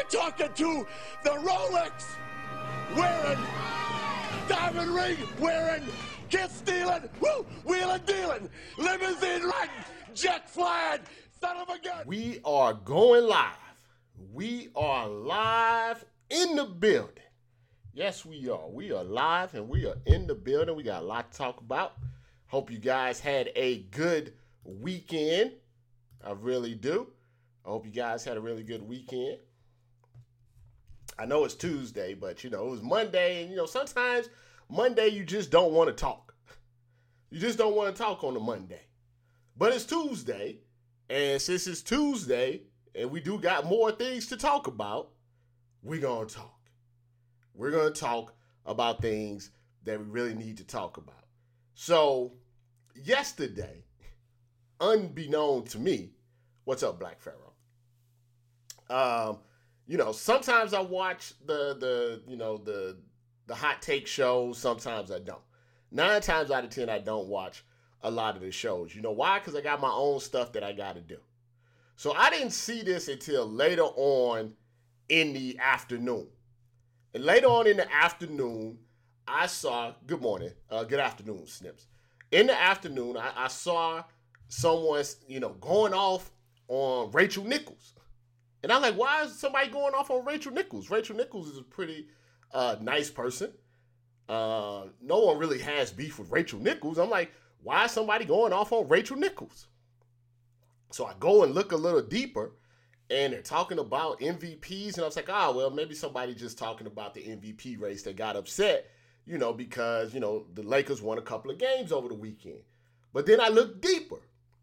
You're talking to the Rolex wearing, diamond ring wearing, kiss stealing, woo, wheeling dealing, limousine riding, jet flying, son of a gun. We are going live. We are live in the building. Yes, we are. We are live and we are in the building. We got a lot to talk about. Hope you guys had a good weekend. I really do. I hope you guys had a really good weekend. I know it's Tuesday, but you know, it was Monday, and you know, sometimes Monday you just don't want to talk. You just don't want to talk on a Monday. But it's Tuesday, and since it's Tuesday, and we do got more things to talk about, we're gonna talk. We're gonna talk about things that we really need to talk about. So, yesterday, unbeknown to me, what's up, Black Pharaoh? Um, you know, sometimes I watch the the you know the the hot take shows. Sometimes I don't. Nine times out of ten, I don't watch a lot of the shows. You know why? Because I got my own stuff that I got to do. So I didn't see this until later on in the afternoon. And later on in the afternoon, I saw. Good morning. Uh, good afternoon, Snips. In the afternoon, I, I saw someone, you know, going off on Rachel Nichols. And I'm like, why is somebody going off on Rachel Nichols? Rachel Nichols is a pretty uh, nice person. Uh, no one really has beef with Rachel Nichols. I'm like, why is somebody going off on Rachel Nichols? So I go and look a little deeper, and they're talking about MVPs, and I was like, ah, oh, well, maybe somebody just talking about the MVP race that got upset, you know, because you know the Lakers won a couple of games over the weekend. But then I look deeper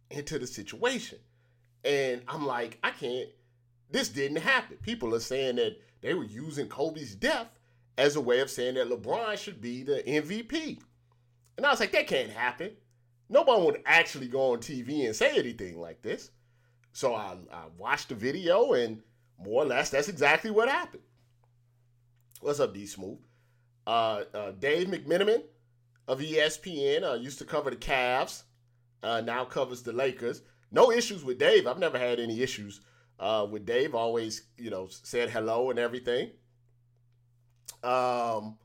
into the situation, and I'm like, I can't this didn't happen. People are saying that they were using Kobe's death as a way of saying that LeBron should be the MVP. And I was like, that can't happen. Nobody would actually go on TV and say anything like this. So I, I watched the video, and more or less, that's exactly what happened. What's up, D Smooth? Uh, uh, Dave McMenamin of ESPN uh, used to cover the Cavs, uh, now covers the Lakers. No issues with Dave. I've never had any issues uh, with Dave. Always, you know, said hello and everything. Um,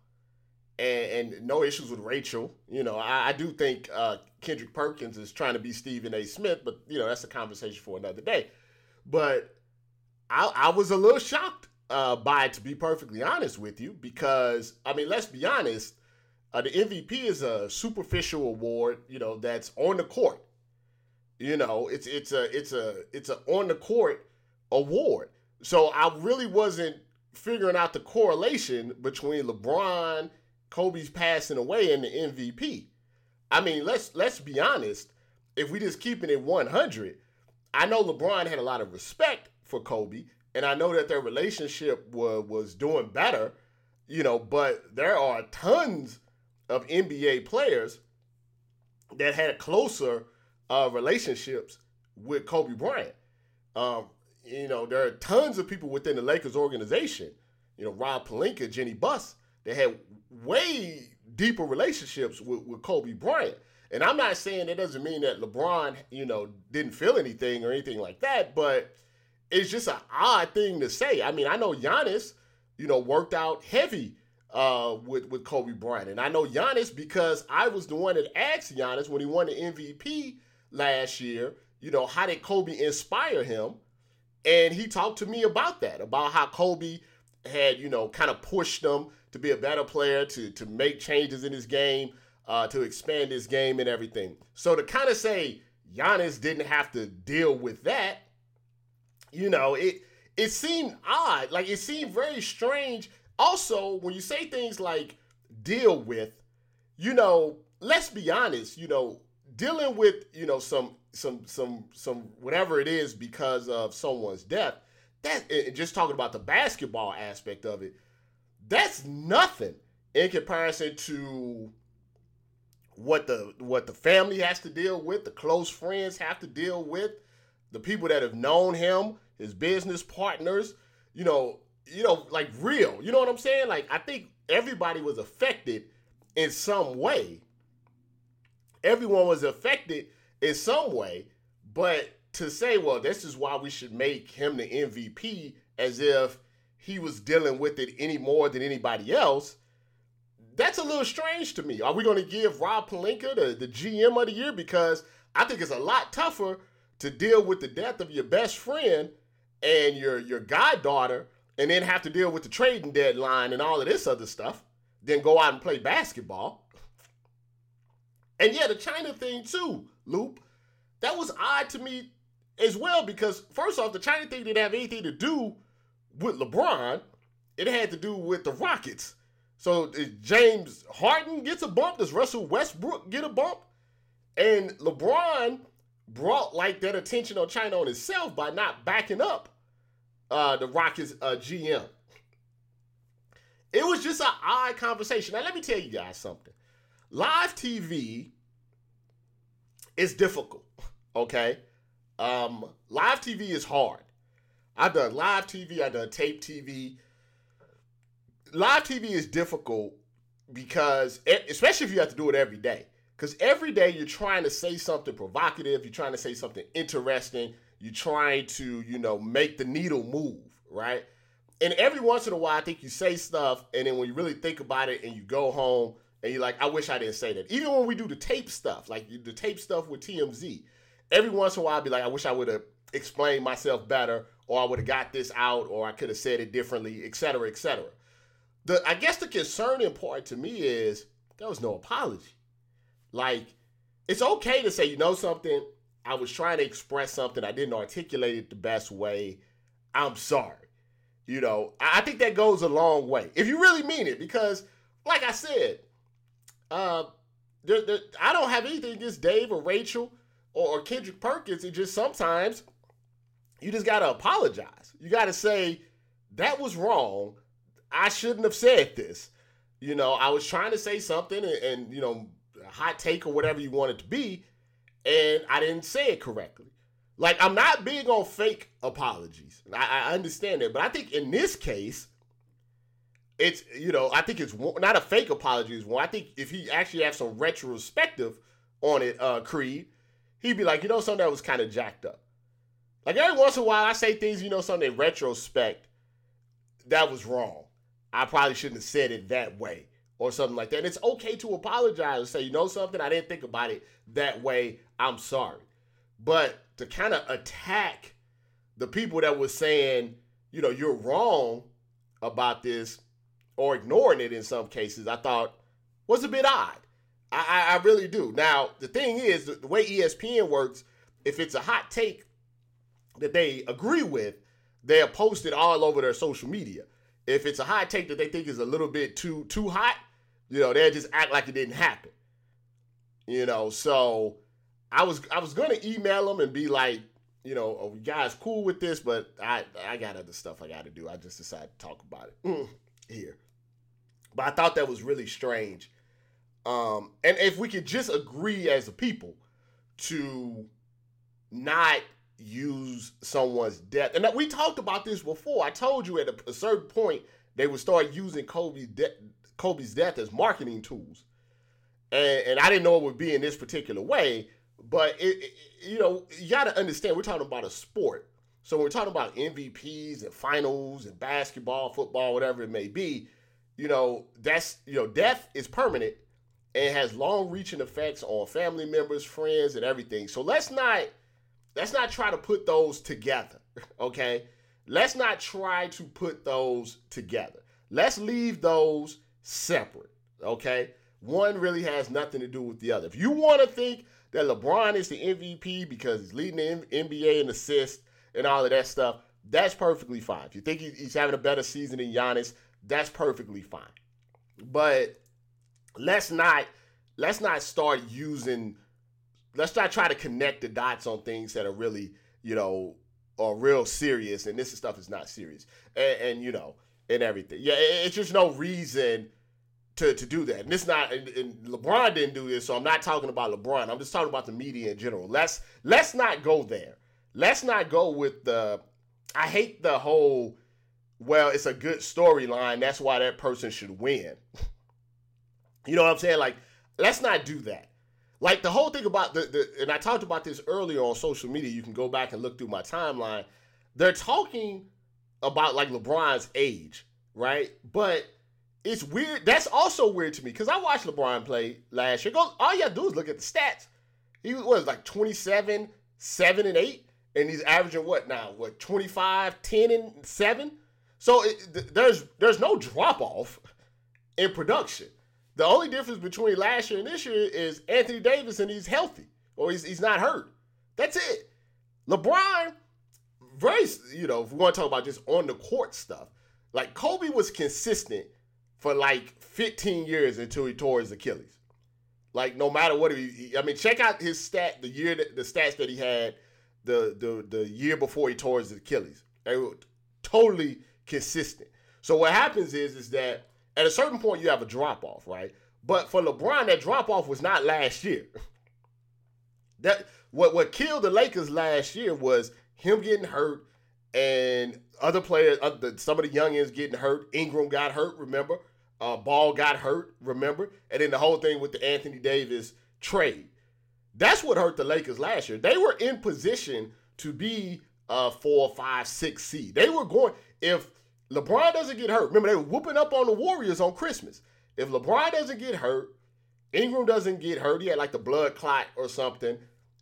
and, and no issues with Rachel. You know, I, I do think uh, Kendrick Perkins is trying to be Stephen A. Smith, but you know that's a conversation for another day. But I, I was a little shocked uh, by it, to be perfectly honest with you, because I mean, let's be honest. Uh, the MVP is a superficial award, you know, that's on the court. You know, it's it's a it's a it's a on the court award. So I really wasn't figuring out the correlation between LeBron, Kobe's passing away, and the MVP. I mean, let's let's be honest. If we just keeping it 100, I know LeBron had a lot of respect for Kobe, and I know that their relationship was was doing better, you know. But there are tons of NBA players that had closer uh, relationships with Kobe Bryant. Um, you know, there are tons of people within the Lakers organization. You know, Rob Pelinka, Jeanie Buss, they had way deeper relationships with, with Kobe Bryant. And I'm not saying that doesn't mean that LeBron, you know, didn't feel anything or anything like that, but it's just an odd thing to say. I mean, I know Giannis, you know, worked out heavy uh, with with Kobe Bryant, and I know Giannis because I was the one that asked Giannis when he won the MVP last year. You know, how did Kobe inspire him? And he talked to me about that, about how Kobe had, you know, kind of pushed him to be a better player, to to make changes in his game, uh, to expand his game and everything. So to kind of say Giannis didn't have to deal with that, you know, it it seemed odd. Like it seemed very strange. Also, when you say things like deal with, you know, let's be honest, you know, dealing with, you know, some some some some whatever it is because of someone's death that just talking about the basketball aspect of it that's nothing in comparison to what the what the family has to deal with the close friends have to deal with the people that have known him his business partners you know you know like real you know what i'm saying? Like i think everybody was affected in some way. Everyone was affected in some way. But to say, well, this is why we should make him the MVP, as if he was dealing with it any more than anybody else. That's a little strange to me. Are we going to give Rob Pelinka the, the GM of the year? Because I think it's a lot tougher to deal with the death of your best friend and your your goddaughter and then have to deal with the trading deadline and all of this other stuff, then go out and play basketball. And yeah, the China thing too, Loop. That was odd to me as well because first off, the China thing didn't have anything to do with LeBron. It had to do with the Rockets. So James Harden gets a bump. Does Russell Westbrook get a bump? And LeBron brought like that attention on China on himself by not backing up uh, the Rockets uh, GM. It was just an odd conversation. Now let me tell you guys something. Live TV is difficult. Okay, um, live TV is hard. I've done live TV. I've done tape TV. Live TV is difficult because, especially if you have to do it every day. Because every day you're trying to say something provocative, you're trying to say something interesting, you're trying to, you know, make the needle move, right? And every once in a while, I think you say stuff, and then when you really think about it and you go home and you're like, I wish I didn't say that. Even when we do the tape stuff, like the tape stuff with TMZ, every once in a while, I'll be like, I wish I would have explained myself better, or I would have got this out, or I could have said it differently, et cetera, et cetera. The I guess the concerning part to me is there was no apology. Like, it's okay to say, you know something, I was trying to express something. I didn't articulate it the best way. I'm sorry. You know, I think that goes a long way if you really mean it. Because, like I said, Um, there, I don't have anything against Dave or Rachel or, or Kendrick Perkins. It just sometimes you just gotta apologize. You gotta say that was wrong. I shouldn't have said this. You know, I was trying to say something, and, and you know, hot take or whatever you want it to be, and I didn't say it correctly. Like I'm not big on fake apologies. I, I understand that, but I think in this case, it's you know I think it's not a fake apology. Is one. I think if he actually has some retrospective on it, uh, Creed, he'd be like, you know, something that was kind of jacked up. Like every once in a while, I say things, you know, something in retrospect that was wrong. I probably shouldn't have said it that way or something like that. And it's okay to apologize and say, you know something, I didn't think about it that way. I'm sorry. But to kind of attack the people that were saying, you know, you're wrong about this or ignoring it in some cases, I thought was a bit odd. I, I, really do. Now, the thing is, the, way ESPN works, if it's a hot take that they agree with, they'll post it all over their social media. If it's a hot take that they think is a little bit too too hot, you know, they'll just act like it didn't happen. You know, so I was I was gonna email them and be like, you know, you guys cool with this, but I I got other stuff I got to do. I just decided to talk about it here. But I thought that was really strange. Um, and if we could just agree as a people to not use someone's death, and we talked about this before. I told you at a, a certain point they would start using Kobe's death Kobe's death as marketing tools. And, and I didn't know it would be in this particular way, but it, it you know, you got to understand we're talking about a sport. So when we're talking about MVPs and finals and basketball, football, whatever it may be, you know, that's, you know, death is permanent and has long-reaching effects on family members, friends, and everything. So let's not let's not try to put those together, okay? Let's not try to put those together. Let's leave those separate. Okay? One really has nothing to do with the other. If you want to think that LeBron is the MVP because he's leading the NBA in assists and all of that stuff, that's perfectly fine. If you think he's having a better season than Giannis, that's perfectly fine. But let's not let's not start using let's not try to connect the dots on things that are really, you know, are real serious and this stuff is not serious. And, and you know, and everything. Yeah, it's just no reason to, to do that. And it's not and, and, LeBron didn't do this, so I'm not talking about LeBron. I'm just talking about the media in general. Let's let's not go there. Let's not go with the I hate the whole well, it's a good storyline, that's why that person should win. you know what I'm saying? Like, let's not do that. Like the whole thing about the, the and I talked about this earlier on social media. You can go back and look through my timeline. They're talking about like LeBron's age, right? But it's weird. That's also weird to me because I watched LeBron play last year. Go, all you gotta do is look at the stats. He was like 27, 7 and 8, and he's averaging what now? What 25, 10 and 7? So it, there's there's no drop off in production. The only difference between last year and this year is Anthony Davis and he's healthy or he's, he's not hurt. That's it. LeBron, very, you know, if we want to talk about just on the court stuff, like Kobe was consistent for like 15 years until he tore his Achilles. Like no matter what he, I mean, check out his stat, the year, that, the stats that he had the the the year before he tore his Achilles. They were totally consistent. So what happens is is that at a certain point you have a drop off, right? But for LeBron, that drop off was not last year. that what what killed the Lakers last year was him getting hurt and other players, other, some of the youngins getting hurt. Ingram got hurt, remember? Uh, Ball got hurt, remember? And then the whole thing with the Anthony Davis trade. That's what hurt the Lakers last year. They were in position to be a four, five, six seed. They were going if LeBron doesn't get hurt. Remember, they were whooping up on the Warriors on Christmas. If LeBron doesn't get hurt, Ingram doesn't get hurt. He had like the blood clot or something,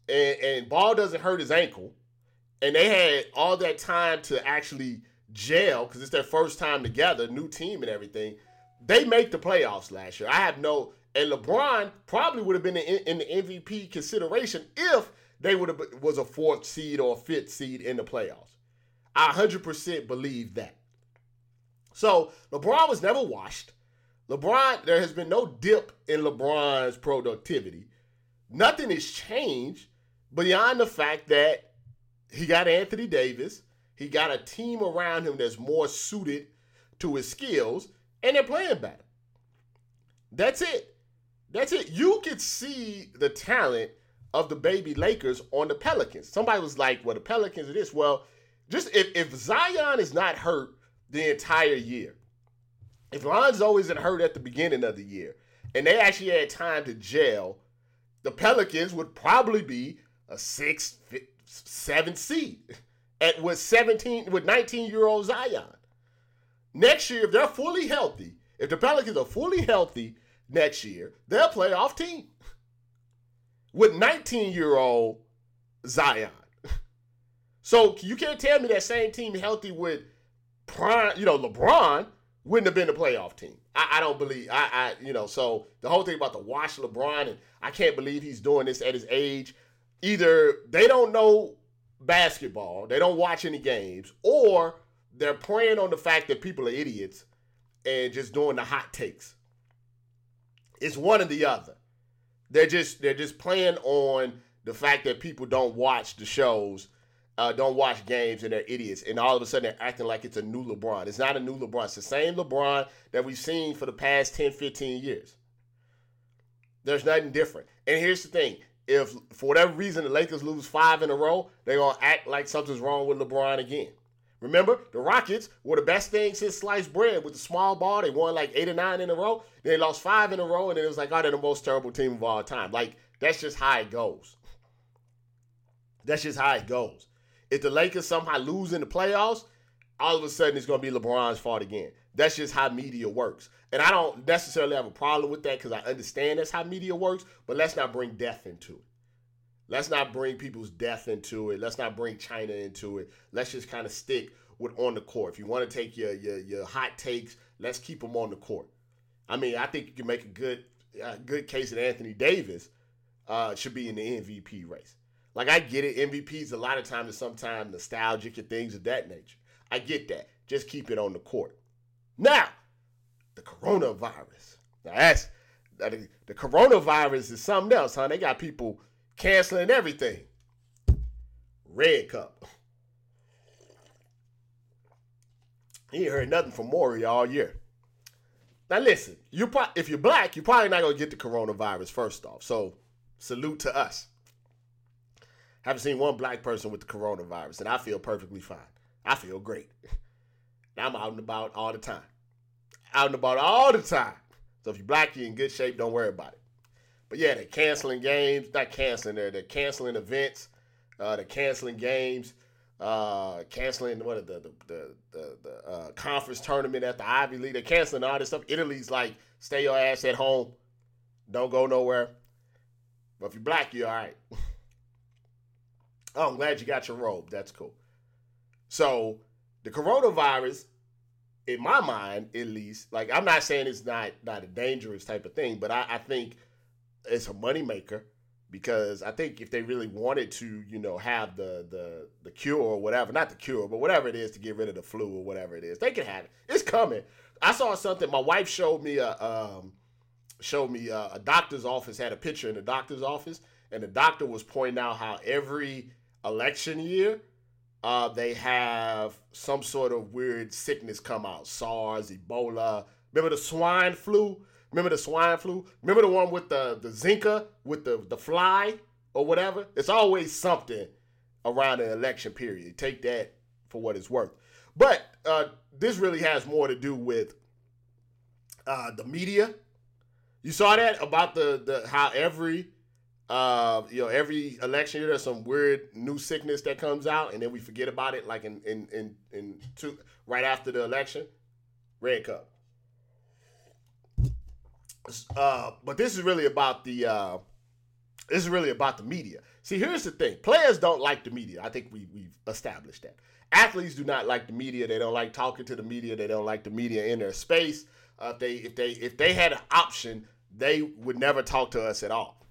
and, and Ball doesn't hurt his ankle, and they had all that time to actually gel because it's their first time together, new team and everything. They make the playoffs last year. I have no, and LeBron probably would have been in, the MVP consideration if they would have was a fourth seed or fifth seed in the playoffs. I 100% believe that. So LeBron was never washed. LeBron, there has been no dip in LeBron's productivity. Nothing has changed beyond the fact that he got Anthony Davis. He got a team around him that's more suited to his skills, and they're playing better. That's it. That's it. You could see the talent of the baby Lakers on the Pelicans. Somebody was like, well, the Pelicans are this. Well, just if, if Zion is not hurt the entire year, if Lonzo isn't hurt at the beginning of the year, and they actually had time to gel, the Pelicans would probably be a six, seven seed at with 17 with 19 year old Zion. Next year, if they're fully healthy, if the Pelicans are fully healthy next year, they're a playoff team with 19 year old Zion. So you can't tell me that same team healthy with prime, you know, LeBron wouldn't have been a playoff team. I, I, don't believe I, I you know, so the whole thing about the wash LeBron and I can't believe he's doing this at his age. Either they don't know basketball, they don't watch any games, or they're playing on the fact that people are idiots and just doing the hot takes. It's one or the other. They're just they're just playing on the fact that people don't watch the shows uh, don't watch games and they're idiots. And all of a sudden they're acting like it's a new LeBron. It's not a new LeBron. It's the same LeBron that we've seen for the past 10, 15 years. There's nothing different. And here's the thing. If for whatever reason the Lakers lose five in a row, they're to act like something's wrong with LeBron again. Remember, the Rockets were the best thing since sliced bread with the small ball. They won like eight or nine in a row. They lost five in a row, and then it was like, oh, they're the most terrible team of all time. Like, that's just how it goes. That's just how it goes. If the Lakers somehow lose in the playoffs, all of a sudden it's going to be LeBron's fault again. That's just how media works. And I don't necessarily have a problem with that because I understand that's how media works, but let's not bring death into it. Let's not bring people's death into it. Let's not bring China into it. Let's just kind of stick with on the court. If you want to take your, your your hot takes, let's keep them on the court. I mean, I think you can make a good a good case that Anthony Davis uh, should be in the MVP race. Like I get it, MVPs a lot of times, sometimes nostalgic and things of that nature. I get that. Just keep it on the court. Now, the coronavirus. Now that's the coronavirus is something else, huh? They got people canceling everything. Red cup. He ain't heard nothing from Maury all year. Now listen, you pro- if you're black, you're probably not gonna get the coronavirus first off. So salute to us. Haven't seen one black person with the coronavirus, and I feel perfectly fine. I feel great. I'm out and about all the time. Out and about all the time. So if you're black, you're in good shape, don't worry about it. But yeah, they're canceling games, not canceling, they're, they're canceling events, uh, they're canceling games. uh, canceling what the the the, the, the uh, conference tournament at the Ivy League. They're canceling all this stuff. Italy's like, stay your ass at home, don't go nowhere. But if you're black, you're all right. oh, I'm glad you got your robe. That's cool. So the coronavirus, in my mind at least, like I'm not saying it's not not a dangerous type of thing, but I, I think it's a moneymaker because I think if they really wanted to, you know, have the the the cure or whatever, not the cure, but whatever it is to get rid of the flu or whatever it is, they can have it. It's coming. I saw something. My wife showed me a um, showed me a, a doctor's office had a picture in the doctor's office, and the doctor was pointing out how every election year uh, they have some sort of weird sickness come out, SARS, Ebola. Remember the swine flu? Remember the swine flu? Remember the one with the the Zika with the the fly or whatever? It's always something around the election period. Take that for what it's worth. But uh, this really has more to do with uh, the media. You saw that about the the how every uh, you know every election year there's some weird new sickness that comes out and then we forget about it like in in in, in two right after the election. Red cup. Uh, but this is really about the uh, this is really about the media. See, here's the thing: players don't like the media. I think we we've established that. Athletes do not like the media. They don't like talking to the media. They don't like the media in their space. Uh, if they if they if they had an option, they would never talk to us at all.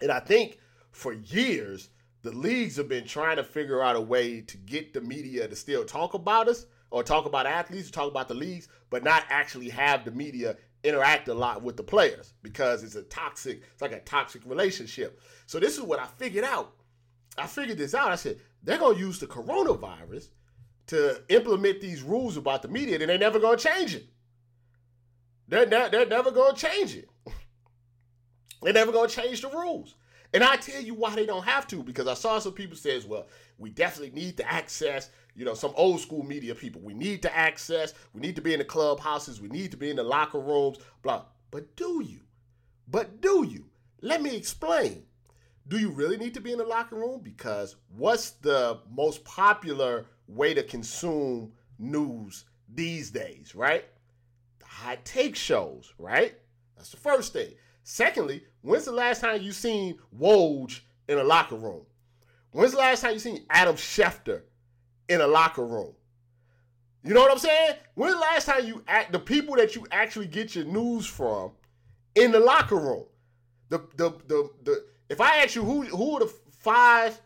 And I think for years the leagues have been trying to figure out a way to get the media to still talk about us or talk about athletes, or talk about the leagues, but not actually have the media interact a lot with the players because it's a toxic, it's like a toxic relationship. So this is what I figured out. I figured this out. I said, they're gonna use the coronavirus to implement these rules about the media, and they're never gonna change it. They're, ne- they're never gonna change it. they're never gonna change the rules. And I tell you why they don't have to, because I saw some people says, well, we definitely need to access, you know, some old school media people. We need to access, we need to be in the clubhouses, we need to be in the locker rooms, blah. But do you? But do you? Let me explain. Do you really need to be in the locker room? Because what's the most popular way to consume news these days, right? The hot take shows, right? That's the first thing. Secondly, when's the last time you seen Woj in a locker room? When's the last time you seen Adam Schefter in a locker room? You know what I'm saying? When the last time you act the people that you actually get your news from in the locker room? The the the the if I ask you who who are the five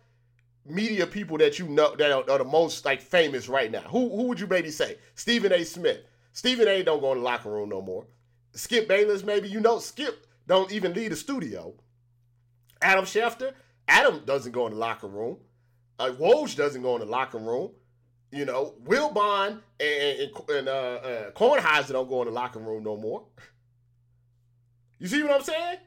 media people that you know that are, are the most like famous right now, who who would you maybe say? Stephen A. Smith. Stephen A. don't go in the locker room no more. Skip Bayless, maybe you know Skip don't even leave the studio. Adam Schefter, Adam doesn't go in the locker room. Uh, Woj doesn't go in the locker room. You know, Wilbon and, and, and uh, uh, Kornheiser don't go in the locker room no more. You see what I'm saying?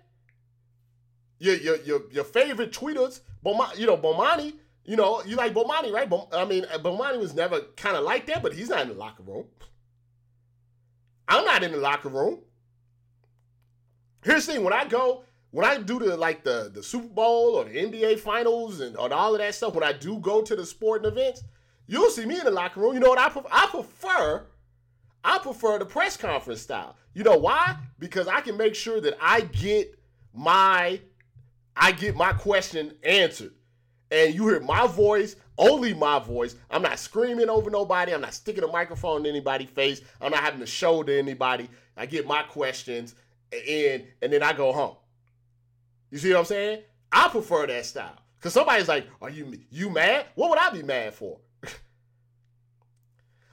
Your your your, your favorite tweeters, Bomani, you know Bomani. You know you like Bomani, right? Bom, I mean, Bomani was never kind of like that, but he's not in the locker room. I'm not in the locker room. Here's the thing: when I go, when I do the like the the Super Bowl or the NBA Finals and, and all of that stuff, when I do go to the sporting events, you'll see me in the locker room. You know what I prefer? I prefer, I prefer the press conference style. You know why? Because I can make sure that I get my, I get my question answered, and you hear my voice, only my voice. I'm not screaming over nobody. I'm not sticking a microphone in anybody's face. I'm not having to show to anybody. I get my questions in, and then I go home. You see what I'm saying? I prefer that style. Cause somebody's like, "Are you you mad? What would I be mad for?"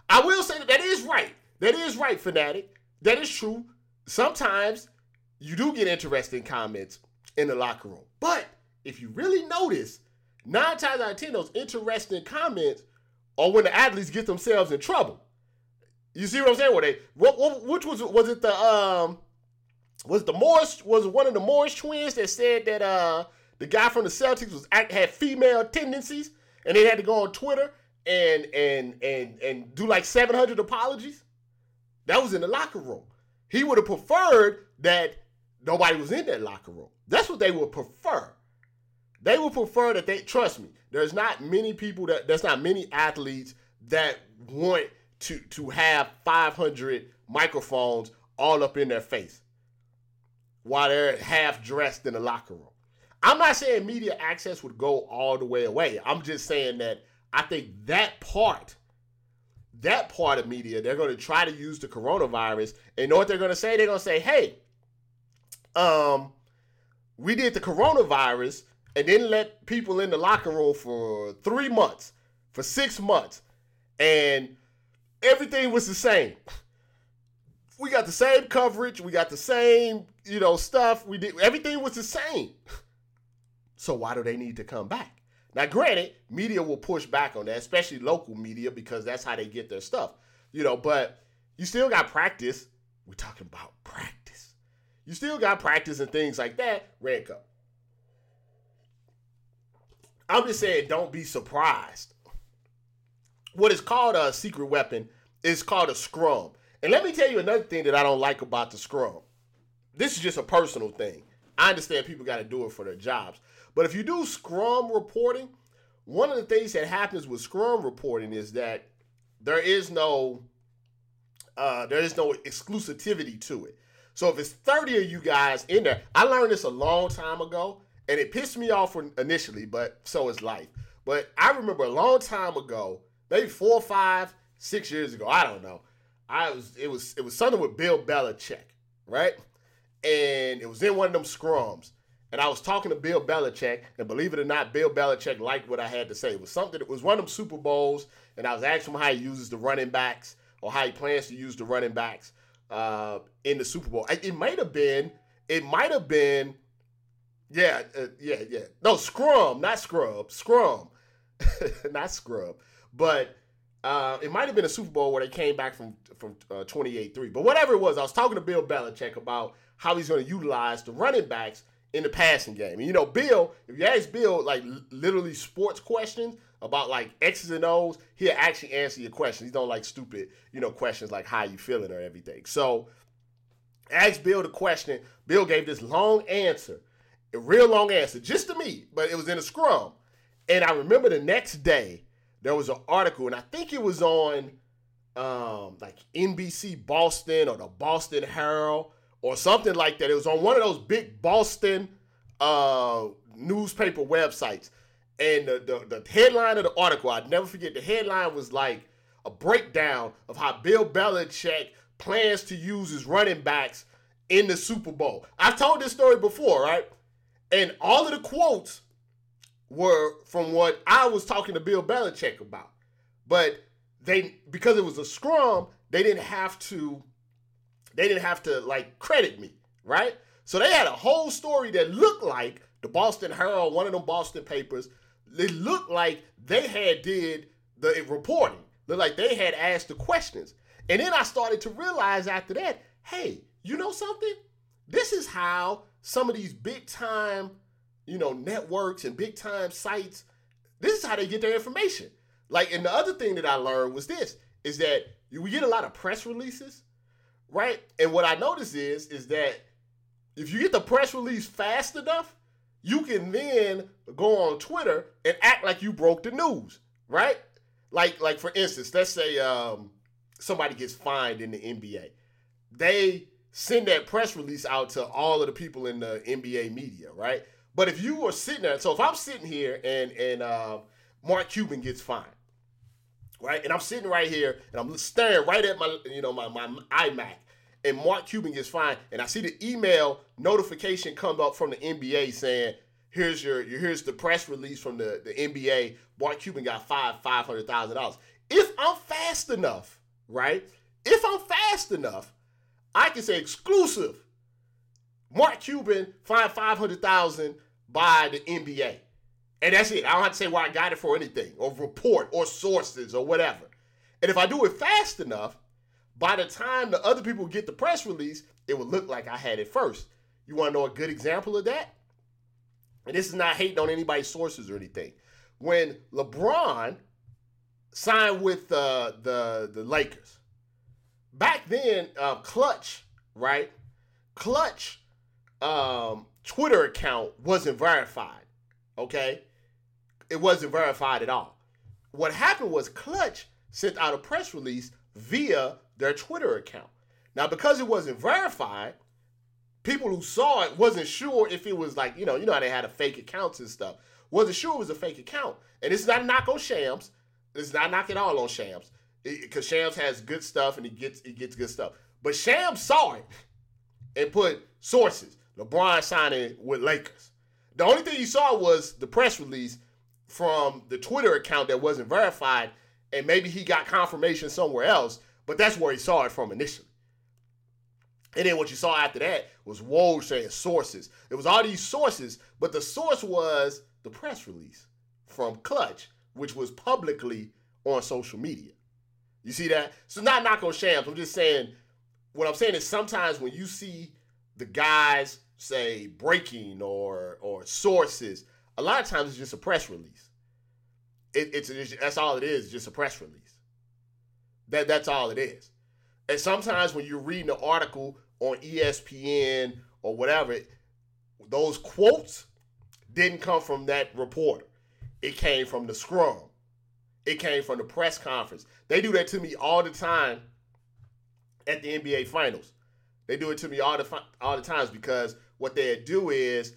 I will say that that is right. That is right, fanatic. That is true. Sometimes you do get interesting comments in the locker room, but if you really notice, nine times out of ten, those interesting comments are when the athletes get themselves in trouble. You see what I'm saying? Where they, what, what, which was was it the um was the Morris was one of the Morris twins that said that uh the guy from the Celtics was had female tendencies and they had to go on Twitter and and and and do like 700 apologies. That was in the locker room. He would have preferred that nobody was in that locker room. That's what they would prefer. They would prefer that they trust me. There's not many people that there's not many athletes that want to to have 500 microphones all up in their face while they're half dressed in the locker room. I'm not saying media access would go all the way away. I'm just saying that I think that part, that part of media, they're going to try to use the coronavirus. And know what they're going to say? They're going to say, hey, um, we did the coronavirus and then let people in the locker room for three months, for six months, and everything was the same. We got the same coverage, we got the same, you know, stuff. We did everything was the same. So why do they need to come back? Now, granted, media will push back on that, especially local media, because that's how they get their stuff. You know, but you still got practice. We're talking about practice. You still got practice and things like that. Red Cup. I'm just saying, don't be surprised. What is called a secret weapon is called a scrum. And let me tell you another thing that I don't like about the scrum. This is just a personal thing. I understand people got to do it for their jobs. But if you do scrum reporting, one of the things that happens with scrum reporting is that there is no uh, there is no exclusivity to it. So if it's 30 of you guys in there, I learned this a long time ago, and it pissed me off initially, but so is life. But I remember a long time ago, maybe four, five, six years ago, I don't know. I was it was it was something with Bill Belichick, right? And it was in one of them scrums. And I was talking to Bill Belichick, and believe it or not, Bill Belichick liked what I had to say. It was something that was one of them Super Bowls, and I was asking him how he uses the running backs or how he plans to use the running backs uh, in the Super Bowl. It might have been, it might have been, yeah, uh, yeah, yeah. No, Scrum, not Scrub, Scrum, not Scrub. But uh, it might have been a Super Bowl where they came back from from uh, 28-3. But whatever it was, I was talking to Bill Belichick about how he's going to utilize the running backs in the passing game. And you know, Bill, if you ask Bill like literally sports questions about like X's and O's, he'll actually answer your questions. He don't like stupid, you know, questions like how you feeling or everything. So ask Bill the question. Bill gave this long answer, a real long answer, just to me, but it was in a scrum. And I remember the next day there was an article, and I think it was on um, like NBC Boston or the Boston Herald or something like that. It was on one of those big Boston uh, newspaper websites. And the, the, the headline of the article, I'd never forget, the headline was like a breakdown of how Bill Belichick plans to use his running backs in the Super Bowl. I've told this story before, right? And all of the quotes were from what I was talking to Bill Belichick about. But they because it was a scrum, they didn't have to they didn't have to like credit me, right? So they had a whole story that looked like the Boston Herald, one of them Boston papers. It looked like they had did the reporting. Looked like they had asked the questions. And then I started to realize after that, hey, you know something? This is how some of these big time, you know, networks and big time sites, this is how they get their information. Like, and the other thing that I learned was this is that we get a lot of press releases right? And what I notice is is that if you get the press release fast enough, you can then go on Twitter and act like you broke the news, right? Like like for instance, let's say um, somebody gets fined in the NBA. They send that press release out to all of the people in the NBA media, right? But if you are sitting there, so if I'm sitting here and and uh, Mark Cuban gets fined, right? And I'm sitting right here and I'm staring right at my, you know, my, my iMac. And Mark Cuban gets fined, and I see the email notification come up from the NBA saying, "Here's your, here's the press release from the, the NBA. Mark Cuban got five five hundred thousand dollars. If I'm fast enough, right? If I'm fast enough, I can say exclusive. Mark Cuban fined five hundred thousand by the NBA. And that's it. I don't have to say where I got it for anything, or report, or sources, or whatever. And if I do it fast enough, by the time the other people get the press release, it will look like I had it first. You want to know a good example of that? And this is not hating on anybody's sources or anything. When LeBron signed with uh, the the Lakers, back then, uh, Klutch, right? Klutch um, Twitter account wasn't verified Okay, it wasn't verified at all. What happened was Klutch sent out a press release via their Twitter account. Now, because it wasn't verified, people who saw it wasn't sure if it was like you know you know how they had a fake accounts and stuff. Wasn't sure it was a fake account. And it's not a knock on Shams. It's not knock it all on Shams because Shams has good stuff and he gets he gets good stuff. But Shams saw it and put sources. LeBron signing with Lakers. The only thing you saw was the press release from the Twitter account that wasn't verified, and maybe he got confirmation somewhere else, but that's where he saw it from initially. And then what you saw after that was Woj saying sources. It was all these sources, but the source was the press release from Klutch, which was publicly on social media. You see that? So not knock on Shams. I'm just saying what I'm saying is sometimes when you see the guys say breaking or or sources, a lot of times it's just a press release. It, it's, it's that's all it is, just a press release. That that's all it is. And sometimes when you're reading an article on ESPN or whatever, those quotes didn't come from that reporter. It came from the scrum. It came from the press conference. They do that to me all the time at the NBA Finals. They do it to me all the all the times because what they do is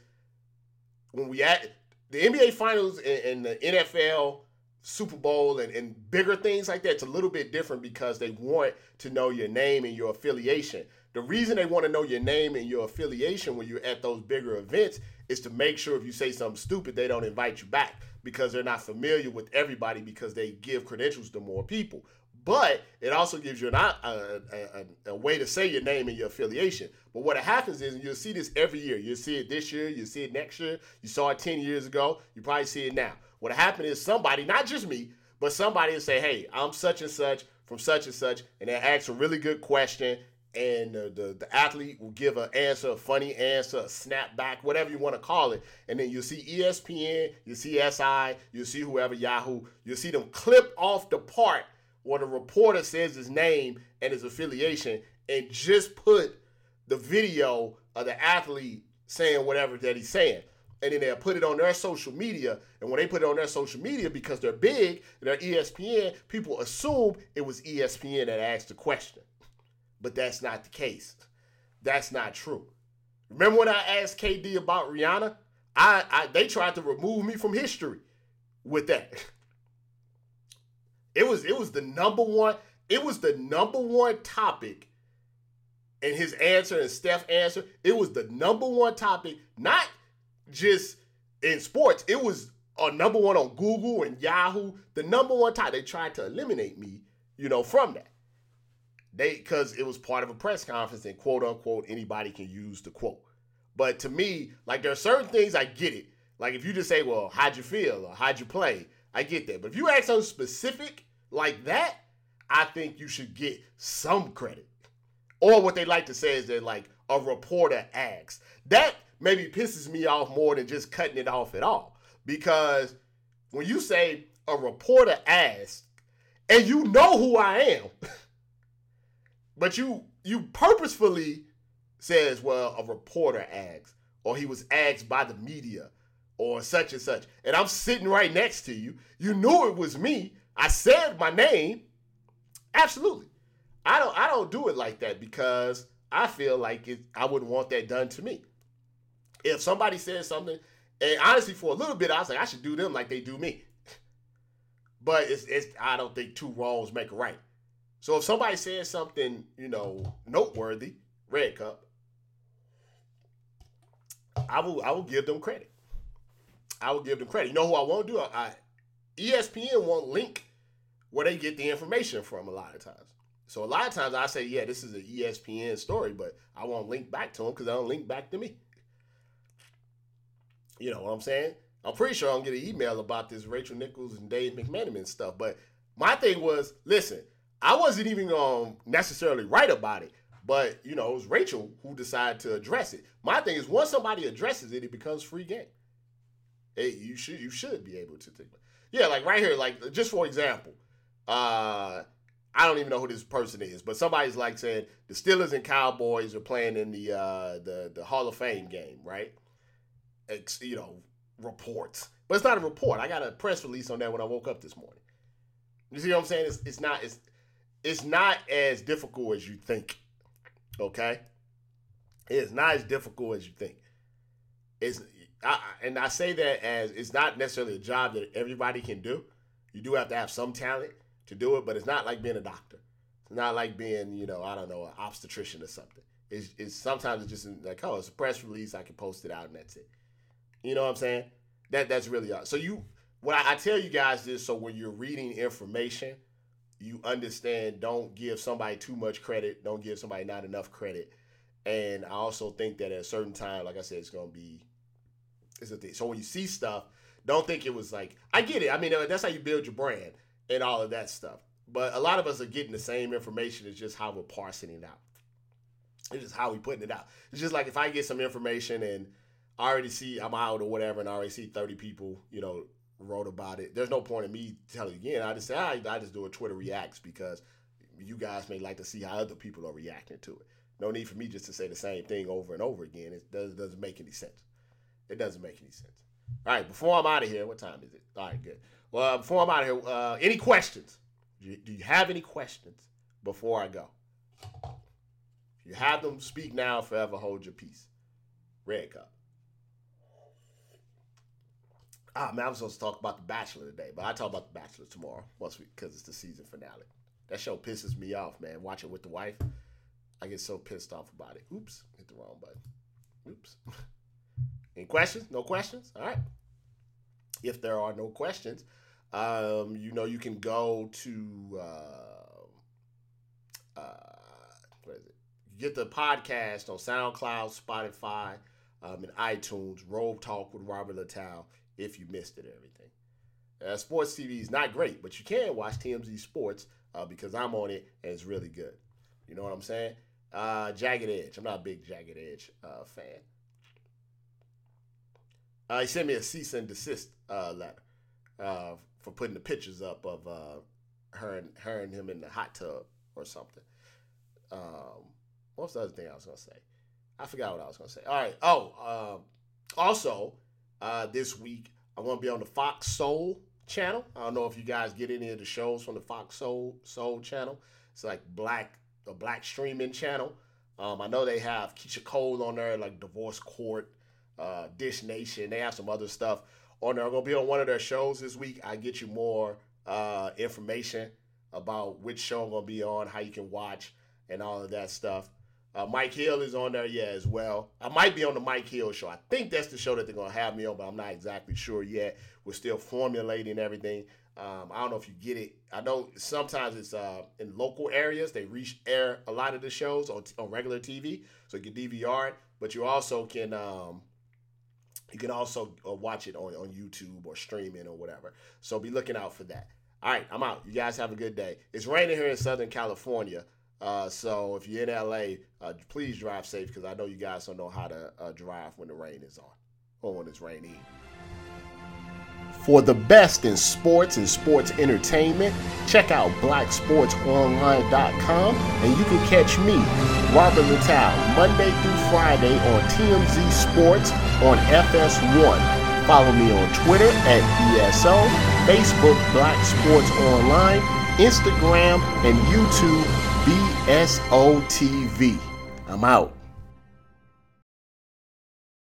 when we at the NBA Finals and, and the NFL Super Bowl and, and bigger things like that, it's a little bit different because they want to know your name and your affiliation. The reason they want to know your name and your affiliation when you're at those bigger events is to make sure if you say something stupid, they don't invite you back because they're not familiar with everybody because they give credentials to more people. But it also gives you an, a, a, a, way to say your name and your affiliation. But what happens is, you'll see this every year. You'll see it this year. You'll see it next year. You saw it 10 years ago. You probably see it now. What happened is somebody, not just me, but somebody will say, hey, I'm such and such from such and such, and they ask a really good question, and the, the, the, athlete will give an answer, a funny answer, a snapback, whatever you want to call it. And then you'll see ESPN, you'll see SI, you'll see whoever, Yahoo, you'll see them clip off the part where the reporter says his name and his affiliation and just put the video of the athlete saying whatever that he's saying. And then they'll put it on their social media. And when they put it on their social media, because they're big, they're ESPN, people assume it was ESPN that asked the question but that's not the case. That's not true. Remember when I asked KD about Rihanna? I, I they tried to remove me from history with that. It was it was the number one it was the number one topic and his answer and Steph answer. It was the number one topic, not just in sports. It was a number one on Google and Yahoo. The number one topic. They tried to eliminate me, you know, from that. They because it was part of a press conference and quote unquote anybody can use the quote. But to me, like there are certain things I get it. Like if you just say, "Well, how'd you feel?" or "How'd you play?" I get that. But if you ask something specific like that, I think you should get some credit. Or what they like to say is that like a reporter asks. That maybe pisses me off more than just cutting it off at all. Because when you say a reporter asked, and you know who I am. But you you purposefully says, well, a reporter asked, or he was asked by the media, or such and such. And I'm sitting right next to you. You knew it was me. I said my name. Absolutely. I don't I don't do it like that because I feel like it I wouldn't want that done to me. If somebody says something, and honestly, for a little bit, I was like, I should do them like they do me. But it's, it's I don't think two wrongs make a right. So if somebody says something, you know, noteworthy, red cup, I will I will give them credit. I will give them credit. You know who I won't do? I, ESPN won't link where they get the information from a lot of times. So a lot of times I say, yeah, this is an ESPN story, but I won't link back to them because I don't link back to me. You know what I'm saying? I'm pretty sure I'll get an email about this Rachel Nichols and Dave McMenamin stuff. But my thing was, listen, I wasn't even to necessarily write about it, but you know, it was Rachel who decided to address it. My thing is, once somebody addresses it, it becomes free game. Hey, you should you should be able to think. Yeah, like right here, like just for example, uh, I don't even know who this person is, but somebody's like saying the Steelers and Cowboys are playing in the uh, the the Hall of Fame game, right? It's, you know, reports. But it's not a report. I got a press release on that when I woke up this morning. You see what I'm saying? It's, it's not it's it's not as difficult as you think. Okay? It's not as difficult as you think. It's And I say that as it's not necessarily a job that everybody can do. You do have to have some talent to do it, but it's not like being a doctor. It's not like being, you know, I don't know, an obstetrician or something. It's, it's sometimes it's just like, oh, it's a press release. I can post it out and that's it. You know what I'm saying? That that's really all. So you, what I, I tell you guys this, so when you're reading information, you understand. Don't give somebody too much credit. Don't give somebody not enough credit. And I also think that at a certain time, like I said, it's gonna be, it's a thing. So when you see stuff, don't think it was like I get it. I mean, that's how you build your brand and all of that stuff. But a lot of us are getting the same information. It's just how we're parsing it out. It's just how we're putting it out. It's just like if I get some information and I already see I'm out or whatever, and I already see 30 people, you know, wrote about it. There's no point in me telling again. I just say I, I just do a Twitter reacts because you guys may like to see how other people are reacting to it. No need for me just to say the same thing over and over again. It does, doesn't make any sense. It doesn't make any sense. All right, before I'm out of here, what time is it? All right, good. Well, before I'm out of here, uh, any questions? Do you, do you have any questions before I go? If you have them, speak now, forever hold your peace. Red cup. Ah, man, I was supposed to talk about The Bachelor today, but I talk about The Bachelor tomorrow once because it's the season finale. That show pisses me off, man. Watch it with the wife. I get so pissed off about it. Oops, hit the wrong button. Oops. Any questions? No questions? All right. If there are no questions, um, you know you can go to uh, uh, what is it? Get the podcast on SoundCloud, Spotify, um, and iTunes. Robe Talk with Robert Littal if you missed it everything. Uh, sports TV is not great, but you can watch TMZ Sports uh, because I'm on it and it's really good. You know what I'm saying? Uh, Jagged Edge. I'm not a big Jagged Edge uh, fan. Uh, he sent me a cease and desist uh, letter uh, for putting the pictures up of uh, her and her and him in the hot tub or something. Um, what's the other thing I was gonna say? I forgot what I was gonna say. All right. Oh, um, also uh, this week I'm gonna be on the Fox Soul channel. I don't know if you guys get any of the shows from the Fox Soul Soul channel. It's like black a black streaming channel. Um, I know they have Keyshia Cole on there, like Divorce Court uh, Dish Nation. They have some other stuff on there. I'm gonna be on one of their shows this week. I get you more uh, information about which show I'm gonna be on, how you can watch, and all of that stuff. Uh, Mike Hill is on there, yeah, as well. I might be on the Mike Hill show. I think that's the show that they're gonna have me on, but I'm not exactly sure yet. We're still formulating everything. Um, I don't know if you get it. I know sometimes it's uh, in local areas they reach air a lot of the shows on, on regular TV, so you can DVR it. But you also can um, you can also uh, watch it on, on YouTube or streaming or whatever. So be looking out for that. All right, I'm out. You guys have a good day. It's raining here in Southern California. Uh, so if you're in LA, uh, please drive safe because I know you guys don't know how to uh, drive when the rain is on or when it's raining. For the best in sports and sports entertainment, check out blacksportsonline.com and you can catch me, Robert Littal, Monday through Friday on TMZ Sports on FS1. Follow me on Twitter at BSO, Facebook Black Sports Online, Instagram, and YouTube BSO TV. I'm out.